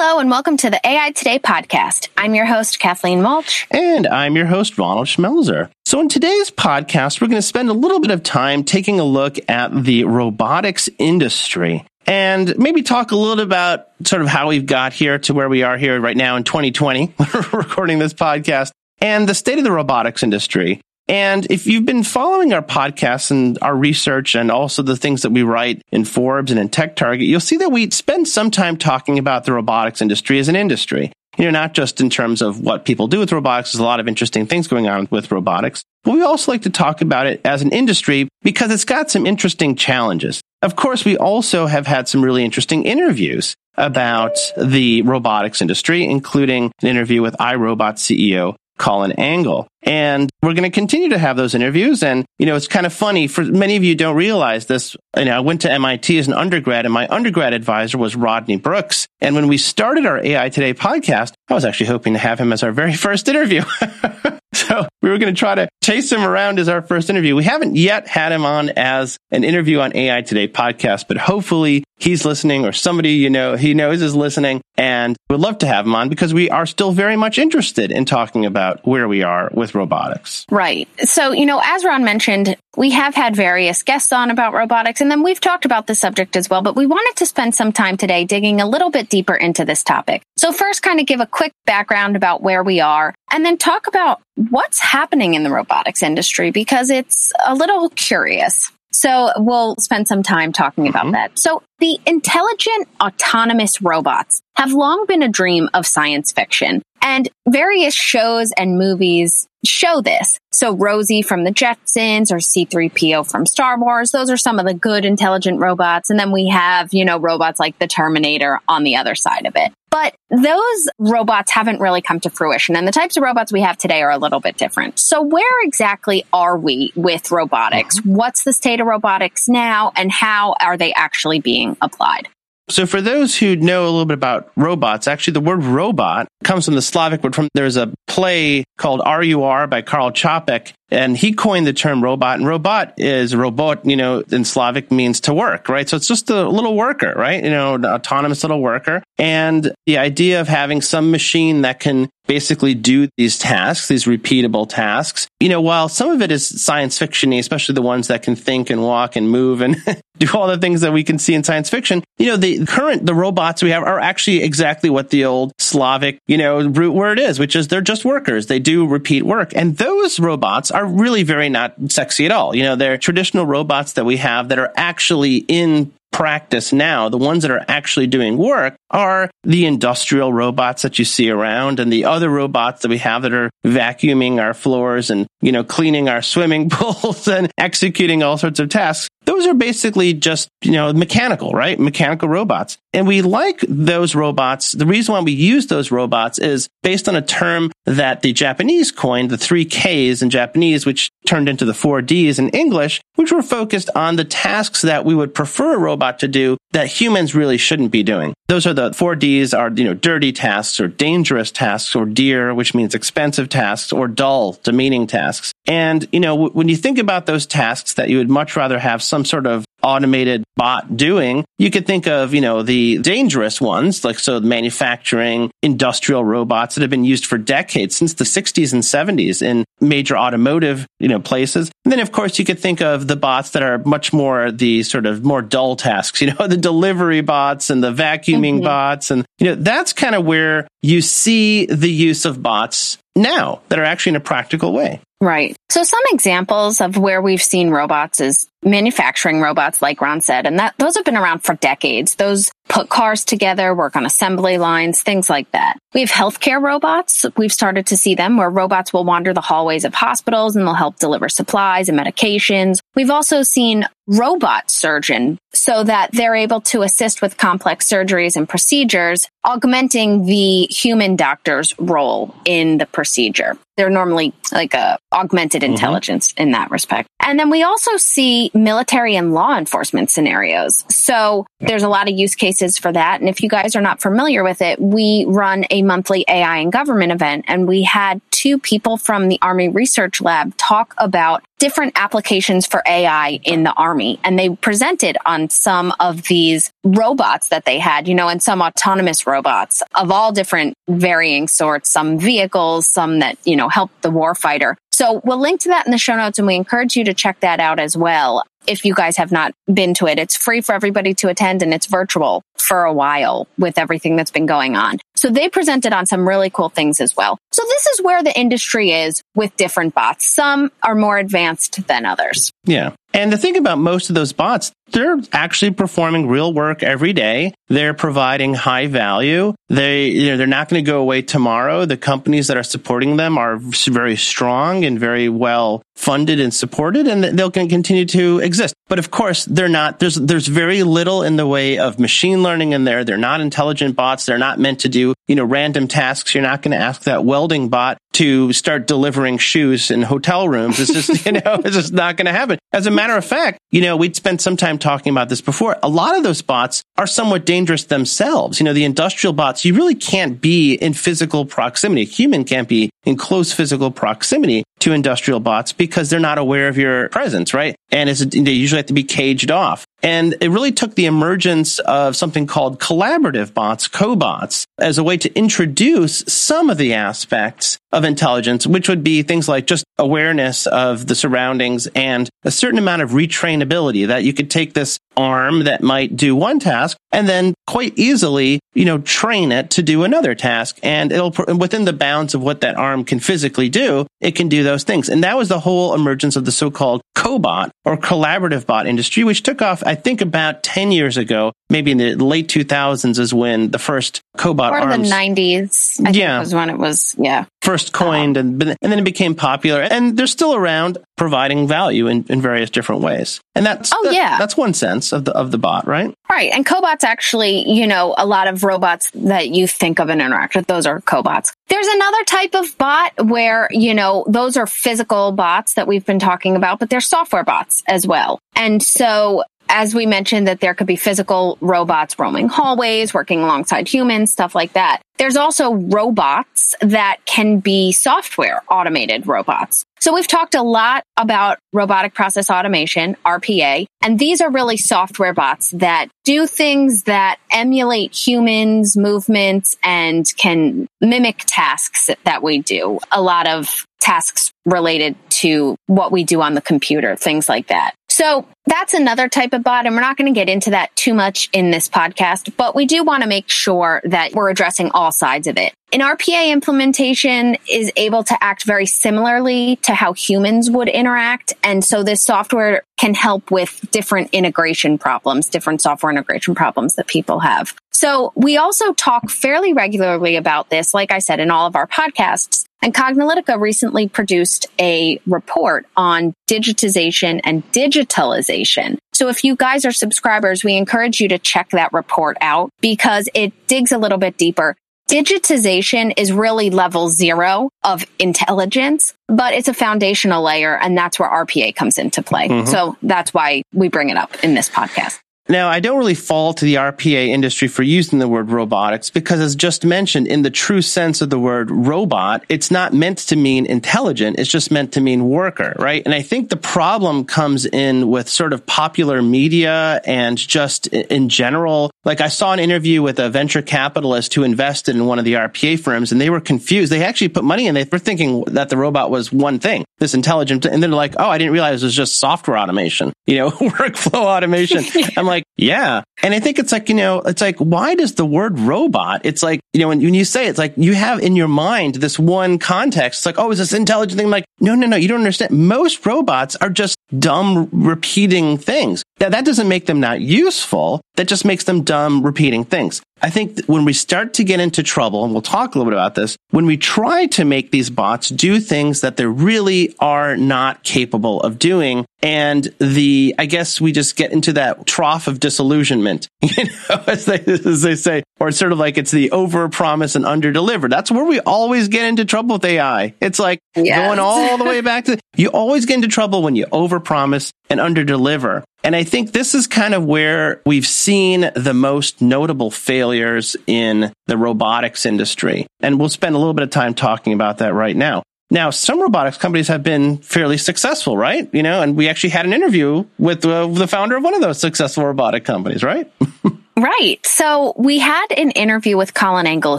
Hello and welcome to the AI Today podcast. I'm your host, Kathleen Walch. And I'm your host, Ronald Schmelzer. So in today's podcast, we're going to spend a little bit of time taking a look at the robotics industry and maybe talk a little about sort of how we've got here to where we are here right now in 2020, recording this podcast and the state of the robotics industry. And if you've been following our podcasts and our research and also the things that we write in Forbes and in Tech Target, you'll see that we spend some time talking about the robotics industry as an industry. You know, not just in terms of what people do with robotics. There's a lot of interesting things going on with robotics, but we also like to talk about it as an industry because it's got some interesting challenges. Of course, we also have had some really interesting interviews about the robotics industry, including an interview with iRobot CEO Colin Angle. And we're going to continue to have those interviews. And, you know, it's kind of funny for many of you don't realize this. You know, I went to MIT as an undergrad and my undergrad advisor was Rodney Brooks. And when we started our AI Today podcast, I was actually hoping to have him as our very first interview. so we were going to try to chase him around as our first interview. We haven't yet had him on as an interview on AI Today podcast, but hopefully he's listening or somebody you know he knows is listening and would love to have him on because we are still very much interested in talking about where we are with robotics. Right. So, you know, as Ron mentioned, we have had various guests on about robotics and then we've talked about the subject as well, but we wanted to spend some time today digging a little bit deeper into this topic. So first kind of give a quick background about where we are and then talk about what's happening in the robotics industry because it's a little curious. So we'll spend some time talking about mm-hmm. that. So the intelligent autonomous robots have long been a dream of science fiction and various shows and movies show this. So Rosie from the Jetsons or C3PO from Star Wars, those are some of the good intelligent robots. And then we have, you know, robots like the Terminator on the other side of it. But those robots haven't really come to fruition. And the types of robots we have today are a little bit different. So where exactly are we with robotics? Mm-hmm. What's the state of robotics now and how are they actually being applied? So for those who know a little bit about robots, actually the word robot comes from the Slavic word from there's a play called RUR by Karl Čapek and he coined the term robot and robot is robot, you know, in Slavic means to work, right? So it's just a little worker, right? You know, an autonomous little worker. And the idea of having some machine that can basically do these tasks, these repeatable tasks. You know, while some of it is science fictiony, especially the ones that can think and walk and move and do all the things that we can see in science fiction, you know, the current, the robots we have are actually exactly what the old Slavic, you know, root word is, which is they're just workers. They do repeat work. And those robots are really very not sexy at all. You know, they're traditional robots that we have that are actually in practice now, the ones that are actually doing work are the industrial robots that you see around and the other robots that we have that are vacuuming our floors and, you know, cleaning our swimming pools and executing all sorts of tasks. Those are basically just, you know, mechanical, right? Mechanical robots. And we like those robots. The reason why we use those robots is based on a term that the Japanese coined, the three Ks in Japanese, which turned into the four Ds in English, which were focused on the tasks that we would prefer a robot to do that humans really shouldn't be doing. Those are the four Ds are, you know, dirty tasks or dangerous tasks or dear, which means expensive tasks or dull, demeaning tasks. And, you know, when you think about those tasks that you would much rather have some sort of automated bot doing, you could think of, you know, the dangerous ones, like so manufacturing industrial robots that have been used for decades since the 60s and 70s in major automotive, you know, places. And then of course you could think of the bots that are much more the sort of more dull tasks, you know, the delivery bots and the vacuuming mm-hmm. bots. And, you know, that's kind of where you see the use of bots now that are actually in a practical way. Right. So some examples of where we've seen robots is manufacturing robots, like Ron said, and that those have been around for decades. Those put cars together, work on assembly lines, things like that. We have healthcare robots. We've started to see them where robots will wander the hallways of hospitals and they'll help deliver supplies and medications. We've also seen robot surgeon so that they're able to assist with complex surgeries and procedures augmenting the human doctor's role in the procedure. They're normally like a augmented mm-hmm. intelligence in that respect. And then we also see military and law enforcement scenarios. So there's a lot of use cases for that. And if you guys are not familiar with it, we run a monthly AI and government event and we had two people from the Army Research Lab talk about different applications for AI in the Army. And they presented on some of these robots that they had, you know, and some autonomous robots of all different varying sorts, some vehicles, some that, you know, help the warfighter. So we'll link to that in the show notes and we encourage you to check that out as well. If you guys have not been to it, it's free for everybody to attend and it's virtual for a while with everything that's been going on. So they presented on some really cool things as well. So this is where the industry is with different bots. Some are more advanced than others. Yeah. And the thing about most of those bots, they're actually performing real work every day. They're providing high value. They, you know, they're not going to go away tomorrow. The companies that are supporting them are very strong and very well funded and supported and they'll continue to exist. But of course, they're not, there's, there's very little in the way of machine learning in there. They're not intelligent bots. They're not meant to do, you know, random tasks. You're not going to ask that welding bot to start delivering shoes in hotel rooms. It's just, you know, it's just not going to happen. As a matter of fact, you know, we'd spent some time talking about this before. A lot of those bots are somewhat dangerous themselves. You know, the industrial bots, you really can't be in physical proximity. A human can't be in close physical proximity to industrial bots because they're not aware of your presence, right? And they usually have to be caged off. And it really took the emergence of something called collaborative bots, cobots, as a way to introduce some of the aspects of intelligence, which would be things like just awareness of the surroundings and a certain amount of retrainability that you could take this arm that might do one task and then quite easily, you know, train it to do another task. And it'll, within the bounds of what that arm can physically do, it can do those things. And that was the whole emergence of the so-called cobot or collaborative bot industry, which took off, I think about 10 years ago, maybe in the late 2000s is when the first cobot or arms. the 90s. I yeah. was when it was, yeah. First coined and, and then it became popular and they're still around providing value in, in various different ways. And that's, oh, that, yeah. that's one sense of the, of the bot, right? Right. And cobots actually, you know, a lot of robots that you think of and interact with, those are cobots. There's another type of bot where, you know, those are physical bots that we've been talking about, but they're software bots as well. And so as we mentioned that there could be physical robots roaming hallways, working alongside humans, stuff like that. There's also robots that can be software automated robots. So we've talked a lot about robotic process automation, RPA, and these are really software bots that do things that emulate humans' movements and can mimic tasks that we do. A lot of tasks related to what we do on the computer, things like that. So that's another type of bot. And we're not going to get into that too much in this podcast, but we do want to make sure that we're addressing all sides of it. An RPA implementation is able to act very similarly to how humans would interact. And so this software can help with different integration problems, different software integration problems that people have. So we also talk fairly regularly about this, like I said, in all of our podcasts. And Cognilytica recently produced a report on digitization and digitalization. So if you guys are subscribers, we encourage you to check that report out because it digs a little bit deeper. Digitization is really level zero of intelligence, but it's a foundational layer and that's where RPA comes into play. Mm-hmm. So that's why we bring it up in this podcast. Now, I don't really fall to the RPA industry for using the word robotics because as just mentioned, in the true sense of the word robot, it's not meant to mean intelligent. It's just meant to mean worker, right? And I think the problem comes in with sort of popular media and just in general. Like I saw an interview with a venture capitalist who invested in one of the RPA firms and they were confused. They actually put money in. They were thinking that the robot was one thing, this intelligent. And then they're like, Oh, I didn't realize it was just software automation, you know, workflow automation. I'm like, yeah. And I think it's like, you know, it's like, why does the word robot? It's like, you know, when, when you say it, it's like you have in your mind this one context. It's like, oh, is this intelligent thing? I'm like, no, no, no, you don't understand. Most robots are just dumb repeating things. Now, that doesn't make them not useful. That just makes them dumb repeating things. I think when we start to get into trouble, and we'll talk a little bit about this, when we try to make these bots do things that they really are not capable of doing, and the, I guess we just get into that trough of disillusionment, you know, as they, as they say, or it's sort of like it's the over promise and under deliver. That's where we always get into trouble with AI. It's like yes. going all the way back to, you always get into trouble when you over promise and under deliver. And I think this is kind of where we've seen the most notable failures in the robotics industry. And we'll spend a little bit of time talking about that right now. Now, some robotics companies have been fairly successful, right? You know, and we actually had an interview with uh, the founder of one of those successful robotic companies, right? Right. So we had an interview with Colin Angle,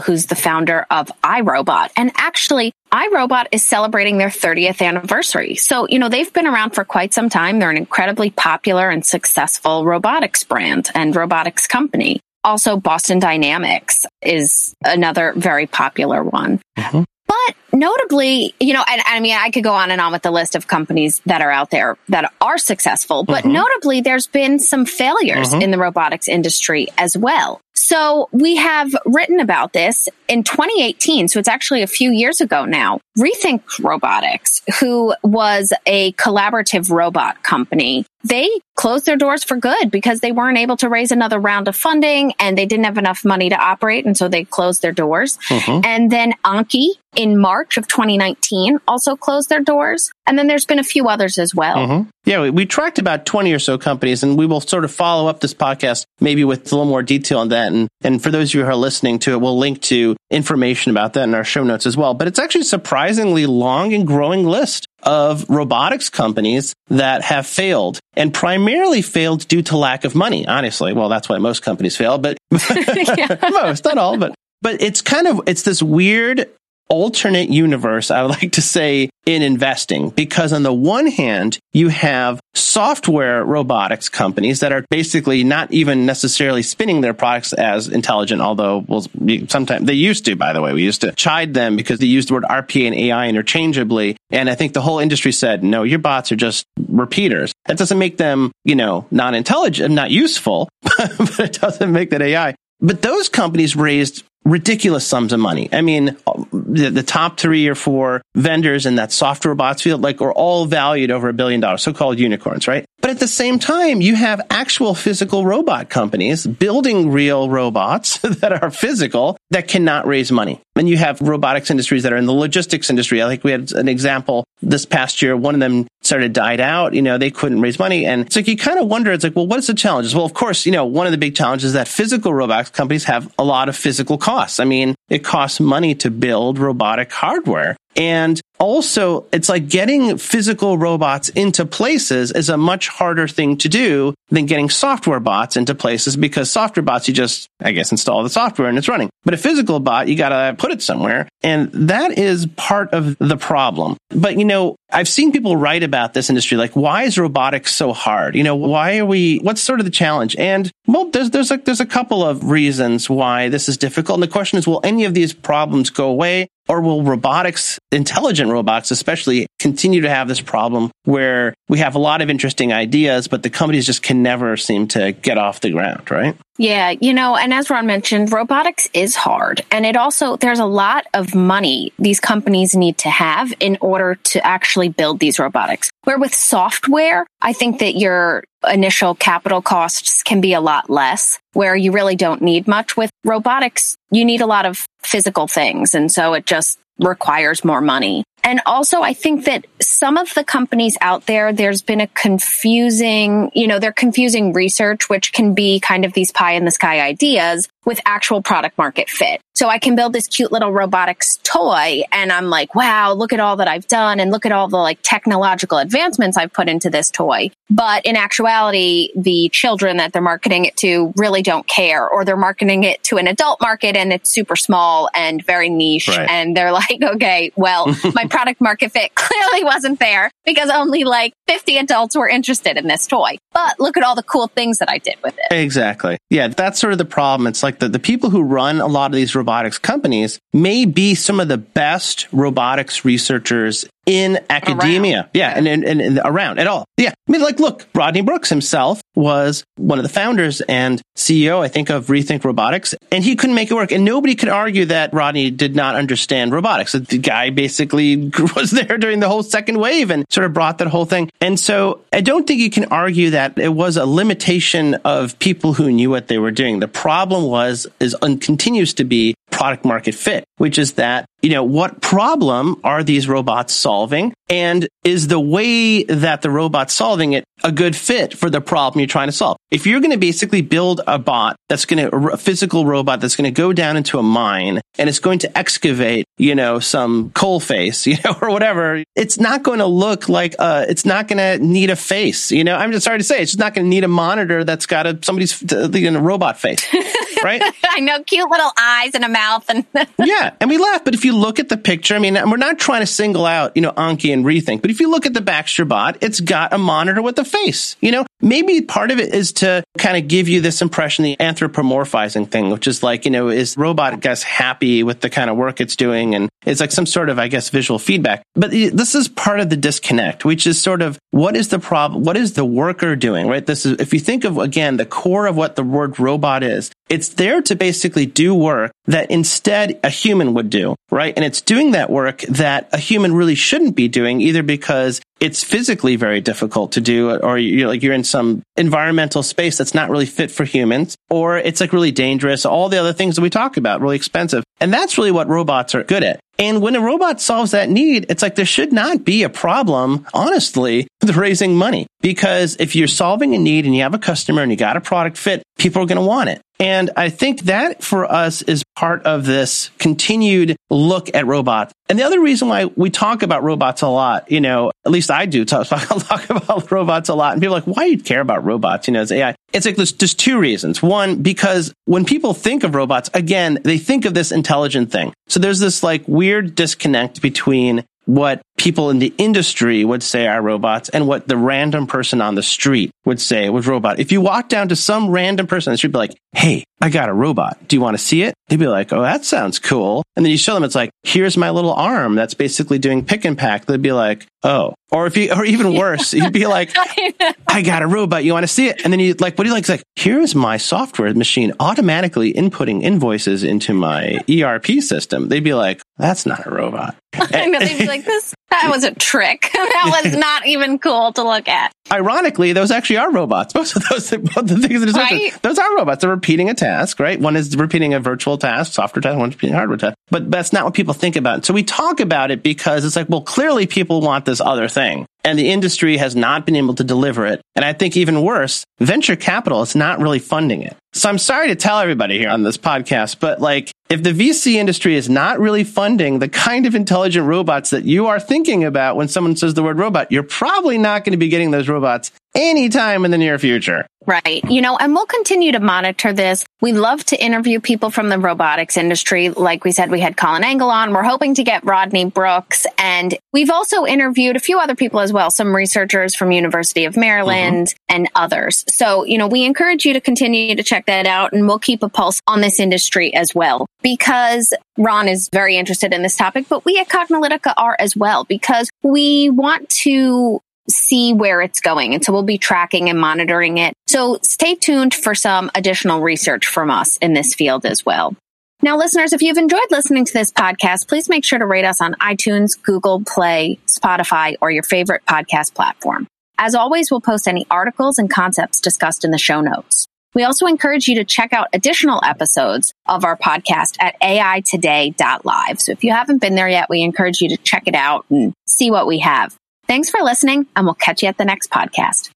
who's the founder of iRobot. And actually, iRobot is celebrating their 30th anniversary. So, you know, they've been around for quite some time. They're an incredibly popular and successful robotics brand and robotics company. Also, Boston Dynamics is another very popular one. Mm-hmm. But notably, you know, and, I mean, I could go on and on with the list of companies that are out there that are successful, but mm-hmm. notably, there's been some failures mm-hmm. in the robotics industry as well. So we have written about this in 2018. So it's actually a few years ago now. Rethink Robotics, who was a collaborative robot company, they closed their doors for good because they weren't able to raise another round of funding and they didn't have enough money to operate. And so they closed their doors. Mm-hmm. And then Anki in March of 2019 also closed their doors. And then there's been a few others as well. Mm-hmm. Yeah, we, we, tracked about 20 or so companies and we will sort of follow up this podcast maybe with a little more detail on that. And, and for those of you who are listening to it, we'll link to information about that in our show notes as well. But it's actually a surprisingly long and growing list of robotics companies that have failed and primarily failed due to lack of money. Honestly, well, that's why most companies fail, but most, not all, but but it's kind of it's this weird alternate universe, I would like to say, in investing. Because on the one hand, you have software robotics companies that are basically not even necessarily spinning their products as intelligent, although well, sometimes they used to, by the way. We used to chide them because they used the word RPA and AI interchangeably. And I think the whole industry said, no, your bots are just repeaters. That doesn't make them, you know, non intelligent, not useful, but it doesn't make that AI. But those companies raised ridiculous sums of money. I mean, the, the, top three or four vendors in that software bots field, like, are all valued over a billion dollars, so-called unicorns, right? But at the same time, you have actual physical robot companies building real robots that are physical that cannot raise money. And you have robotics industries that are in the logistics industry. I think we had an example this past year. One of them started died out. You know, they couldn't raise money. And it's like, you kind of wonder, it's like, well, what's the challenges? Well, of course, you know, one of the big challenges is that physical robotics companies have a lot of physical costs. I mean, it costs money to build robotic hardware. And also, it's like getting physical robots into places is a much harder thing to do than getting software bots into places because software bots, you just, I guess, install the software and it's running. But a physical bot, you gotta put it somewhere. And that is part of the problem. But, you know, I've seen people write about this industry, like, why is robotics so hard? You know, why are we, what's sort of the challenge? And, well, there's, there's there's a couple of reasons why this is difficult. And the question is, will any of these problems go away? Or will robotics, intelligent robots especially, continue to have this problem where we have a lot of interesting ideas, but the companies just can never seem to get off the ground, right? Yeah, you know, and as Ron mentioned, robotics is hard. And it also, there's a lot of money these companies need to have in order to actually build these robotics. Where with software, I think that your initial capital costs can be a lot less, where you really don't need much. With robotics, you need a lot of physical things. And so it just requires more money. And also, I think that some of the companies out there, there's been a confusing, you know, they're confusing research, which can be kind of these pie in the sky ideas with actual product market fit. So I can build this cute little robotics toy and I'm like, wow, look at all that I've done and look at all the like technological advancements I've put into this toy. But in actuality, the children that they're marketing it to really don't care or they're marketing it to an adult market and it's super small and very niche. Right. And they're like, okay, well, my product market fit clearly wasn't there because only like 50 adults were interested in this toy. But look at all the cool things that I did with it. Exactly. Yeah, that's sort of the problem. It's like the, the people who run a lot of these robotics companies may be some of the best robotics researchers in academia. Around. Yeah, and, and, and around at all. Yeah. I mean, like, look, Rodney Brooks himself was one of the founders and CEO, I think, of Rethink Robotics, and he couldn't make it work. And nobody could argue that Rodney did not understand robotics. The guy basically was there during the whole second wave and sort of brought that whole thing. And so I don't think you can argue that it was a limitation of people who knew what they were doing. The problem was, is and continues to be product market fit, which is that, you know, what problem are these robots solving? And is the way that the robot's solving it a good fit for the problem you're trying to solve? If you're going to basically build a bot that's going to, a physical robot that's going to go down into a mine and it's going to excavate, you know, some coal face, you know, or whatever, it's not going to look like, uh, it's not going to need a face, you know, I'm just sorry to say, it's just not going to need a monitor that's got a, somebody's, you know, robot face, right? I know, cute little eyes and a mouth and. yeah. And we laugh, but if you look at the picture, I mean, we're not trying to single out, you know, Anki and and rethink. But if you look at the Baxter bot, it's got a monitor with a face. You know, maybe part of it is to kind of give you this impression, the anthropomorphizing thing, which is like, you know, is robot, I guess, happy with the kind of work it's doing? And it's like some sort of, I guess, visual feedback. But this is part of the disconnect, which is sort of what is the problem? What is the worker doing, right? This is, if you think of, again, the core of what the word robot is, it's there to basically do work that instead a human would do, right? And it's doing that work that a human really shouldn't be doing either because it's physically very difficult to do or you're like you're in some environmental space that's not really fit for humans or it's like really dangerous all the other things that we talk about really expensive and that's really what robots are good at and when a robot solves that need, it's like there should not be a problem, honestly, with raising money. Because if you're solving a need and you have a customer and you got a product fit, people are going to want it. And I think that for us is part of this continued look at robots. And the other reason why we talk about robots a lot, you know, at least I do talk, talk about robots a lot. And people are like, why do you care about robots? You know, it's AI. It's like there's just two reasons. One, because when people think of robots, again, they think of this intelligent thing. So there's this like weird disconnect between what people in the industry would say are robots and what the random person on the street would say was robot. If you walk down to some random person on the street, be like, Hey, I got a robot. Do you want to see it? They'd be like, Oh, that sounds cool. And then you show them, it's like, here's my little arm that's basically doing pick and pack. They'd be like, Oh, or if you, or even worse, you'd be like, I got a robot. You want to see it? And then you like, what do you like? It's like, here's my software machine automatically inputting invoices into my ERP system. They'd be like, that's not a robot. I know. They'd be like, this, that was a trick. that was not even cool to look at. Ironically, those actually are robots. Most of those, both the things that right? those are robots. They're repeating a task, right? One is repeating a virtual task, software task, one's repeating a hardware task. But that's not what people think about. So we talk about it because it's like, well, clearly people want this other thing and the industry has not been able to deliver it. And I think even worse, venture capital is not really funding it. So I'm sorry to tell everybody here on this podcast, but like if the VC industry is not really funding the kind of intelligent robots that you are thinking about when someone says the word robot, you're probably not going to be getting those robots anytime in the near future. Right. You know, and we'll continue to monitor this. We love to interview people from the robotics industry. Like we said, we had Colin Angle on. We're hoping to get Rodney Brooks. And we've also interviewed a few other people as well, some researchers from University of Maryland mm-hmm. and others. So, you know, we encourage you to continue to check that out and we'll keep a pulse on this industry as well because Ron is very interested in this topic, but we at Cognilytica are as well because we want to see where it's going. And so we'll be tracking and monitoring it. So stay tuned for some additional research from us in this field as well. Now, listeners, if you've enjoyed listening to this podcast, please make sure to rate us on iTunes, Google Play, Spotify, or your favorite podcast platform. As always, we'll post any articles and concepts discussed in the show notes. We also encourage you to check out additional episodes of our podcast at aitoday.live. So if you haven't been there yet, we encourage you to check it out and see what we have. Thanks for listening, and we'll catch you at the next podcast.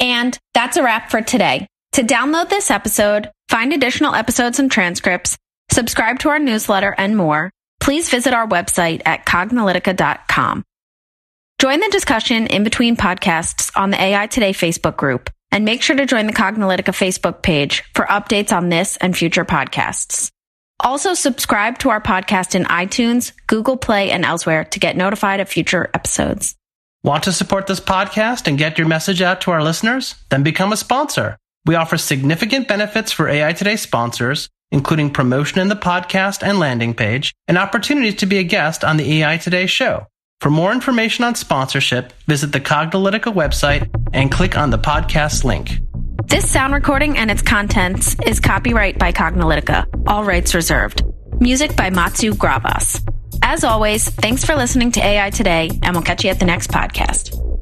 And that's a wrap for today. To download this episode, find additional episodes and transcripts, subscribe to our newsletter, and more, please visit our website at cognilytica.com. Join the discussion in between podcasts on the AI Today Facebook group, and make sure to join the Cognilytica Facebook page for updates on this and future podcasts. Also, subscribe to our podcast in iTunes, Google Play, and elsewhere to get notified of future episodes. Want to support this podcast and get your message out to our listeners? Then become a sponsor. We offer significant benefits for AI Today sponsors, including promotion in the podcast and landing page, and opportunities to be a guest on the AI Today show. For more information on sponsorship, visit the Cognilytica website and click on the podcast link. This sound recording and its contents is copyright by Cognilytica, all rights reserved. Music by Matsu Gravas. As always, thanks for listening to AI Today, and we'll catch you at the next podcast.